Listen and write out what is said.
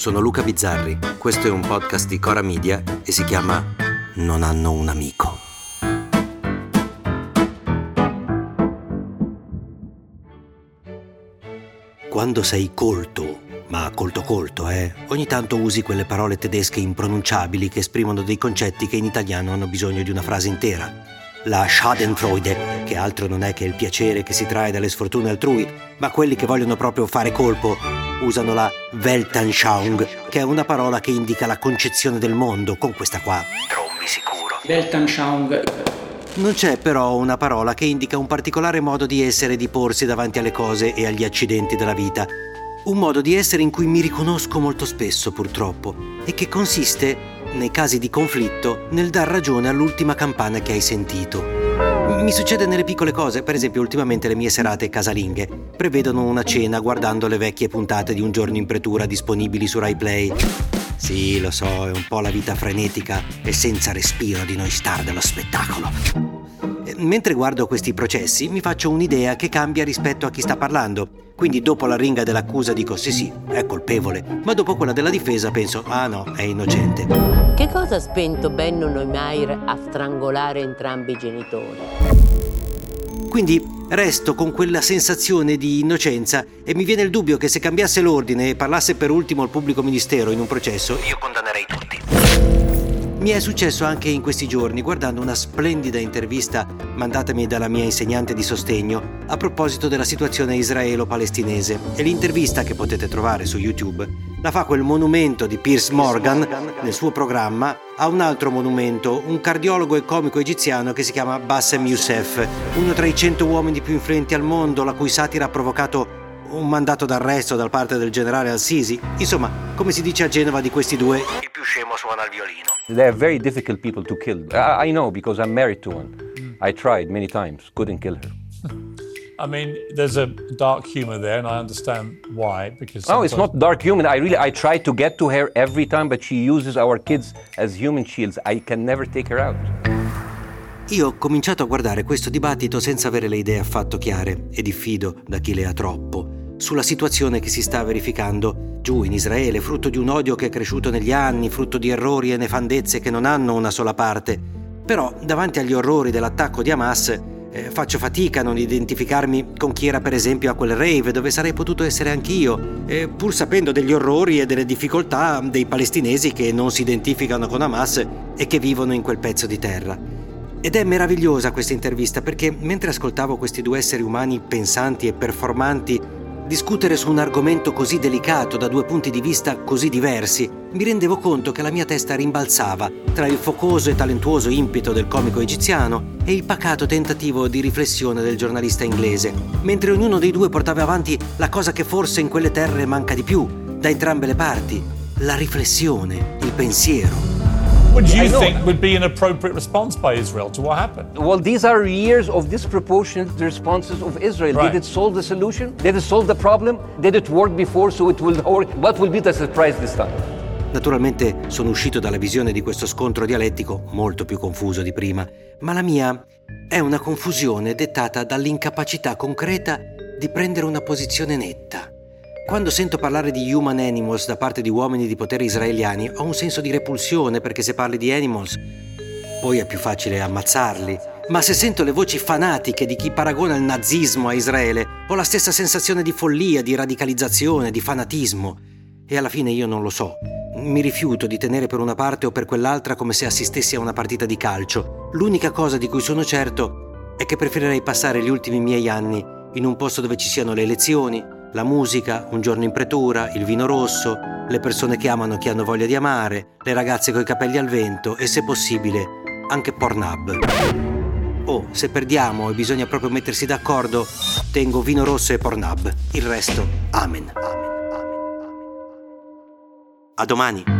sono Luca Bizzarri, questo è un podcast di Cora Media e si chiama Non hanno un amico. Quando sei colto, ma colto colto, eh, ogni tanto usi quelle parole tedesche impronunciabili che esprimono dei concetti che in italiano hanno bisogno di una frase intera la Schadenfreude, che altro non è che il piacere che si trae dalle sfortune altrui, ma quelli che vogliono proprio fare colpo usano la Weltanschauung, che è una parola che indica la concezione del mondo, con questa qua. Trombi sicuro. Weltanschauung. Non c'è però una parola che indica un particolare modo di essere e di porsi davanti alle cose e agli accidenti della vita. Un modo di essere in cui mi riconosco molto spesso, purtroppo, e che consiste nei casi di conflitto, nel dar ragione all'ultima campana che hai sentito. Mi succede nelle piccole cose, per esempio ultimamente le mie serate casalinghe prevedono una cena guardando le vecchie puntate di Un giorno in pretura disponibili su Rai Play. Sì, lo so, è un po' la vita frenetica e senza respiro di noi star dello spettacolo. Mentre guardo questi processi mi faccio un'idea che cambia rispetto a chi sta parlando. Quindi dopo la ringa dell'accusa dico sì sì, è colpevole, ma dopo quella della difesa penso ah no, è innocente. Che cosa ha spento Benno Neumayer a strangolare entrambi i genitori? Quindi resto con quella sensazione di innocenza e mi viene il dubbio che se cambiasse l'ordine e parlasse per ultimo il pubblico ministero in un processo, io condannerei tutti. Mi è successo anche in questi giorni guardando una splendida intervista mandatami dalla mia insegnante di sostegno a proposito della situazione israelo-palestinese. E l'intervista che potete trovare su YouTube la fa quel monumento di Piers Morgan nel suo programma a un altro monumento, un cardiologo e comico egiziano che si chiama Bassem Youssef, uno tra i cento uomini più influenti al mondo la cui satira ha provocato un mandato d'arresto da parte del generale Al-Sisi. Insomma, come si dice a Genova di questi due, il più scemo suona il violino. They are very difficult people to kill. I, I know because I'm married to one. Mm. I tried many times, couldn't kill her. I mean, there's a dark humor there, and I understand why. Because oh, it's not dark humor. I really, I try to get to her every time, but she uses our kids as human shields. I can never take her out. Io ho cominciato a guardare questo dibattito senza avere le idee affatto chiare e diffido da chi le ha troppo sulla situazione che si sta verificando giù in Israele, frutto di un odio che è cresciuto negli anni, frutto di errori e nefandezze che non hanno una sola parte. Però davanti agli orrori dell'attacco di Hamas eh, faccio fatica a non identificarmi con chi era per esempio a quel rave dove sarei potuto essere anch'io, eh, pur sapendo degli orrori e delle difficoltà dei palestinesi che non si identificano con Hamas e che vivono in quel pezzo di terra. Ed è meravigliosa questa intervista perché mentre ascoltavo questi due esseri umani pensanti e performanti Discutere su un argomento così delicato da due punti di vista così diversi, mi rendevo conto che la mia testa rimbalzava tra il focoso e talentuoso impeto del comico egiziano e il pacato tentativo di riflessione del giornalista inglese, mentre ognuno dei due portava avanti la cosa che forse in quelle terre manca di più, da entrambe le parti, la riflessione, il pensiero. What do you think would be an appropriate response by Israel to what happened? Well, these are years of disproportionate responses of Israel. Right. Did it solve the solution? Did it solve the problem? Did it work before so it will work? What will be the surprise this time? Naturalmente sono uscito dalla visione di questo scontro dialettico molto più confuso di prima, ma la mia è una confusione dettata dall'incapacità concreta di prendere una posizione netta. Quando sento parlare di human animals da parte di uomini di potere israeliani, ho un senso di repulsione perché se parli di animals, poi è più facile ammazzarli. Ma se sento le voci fanatiche di chi paragona il nazismo a Israele, ho la stessa sensazione di follia, di radicalizzazione, di fanatismo. E alla fine io non lo so. Mi rifiuto di tenere per una parte o per quell'altra come se assistessi a una partita di calcio. L'unica cosa di cui sono certo è che preferirei passare gli ultimi miei anni in un posto dove ci siano le elezioni, la musica, un giorno in pretura, il vino rosso, le persone che amano chi hanno voglia di amare, le ragazze coi capelli al vento e se possibile anche Pornhub. Oh, se perdiamo e bisogna proprio mettersi d'accordo, tengo vino rosso e Pornhub. Il resto, amen. amen, amen, amen. A domani.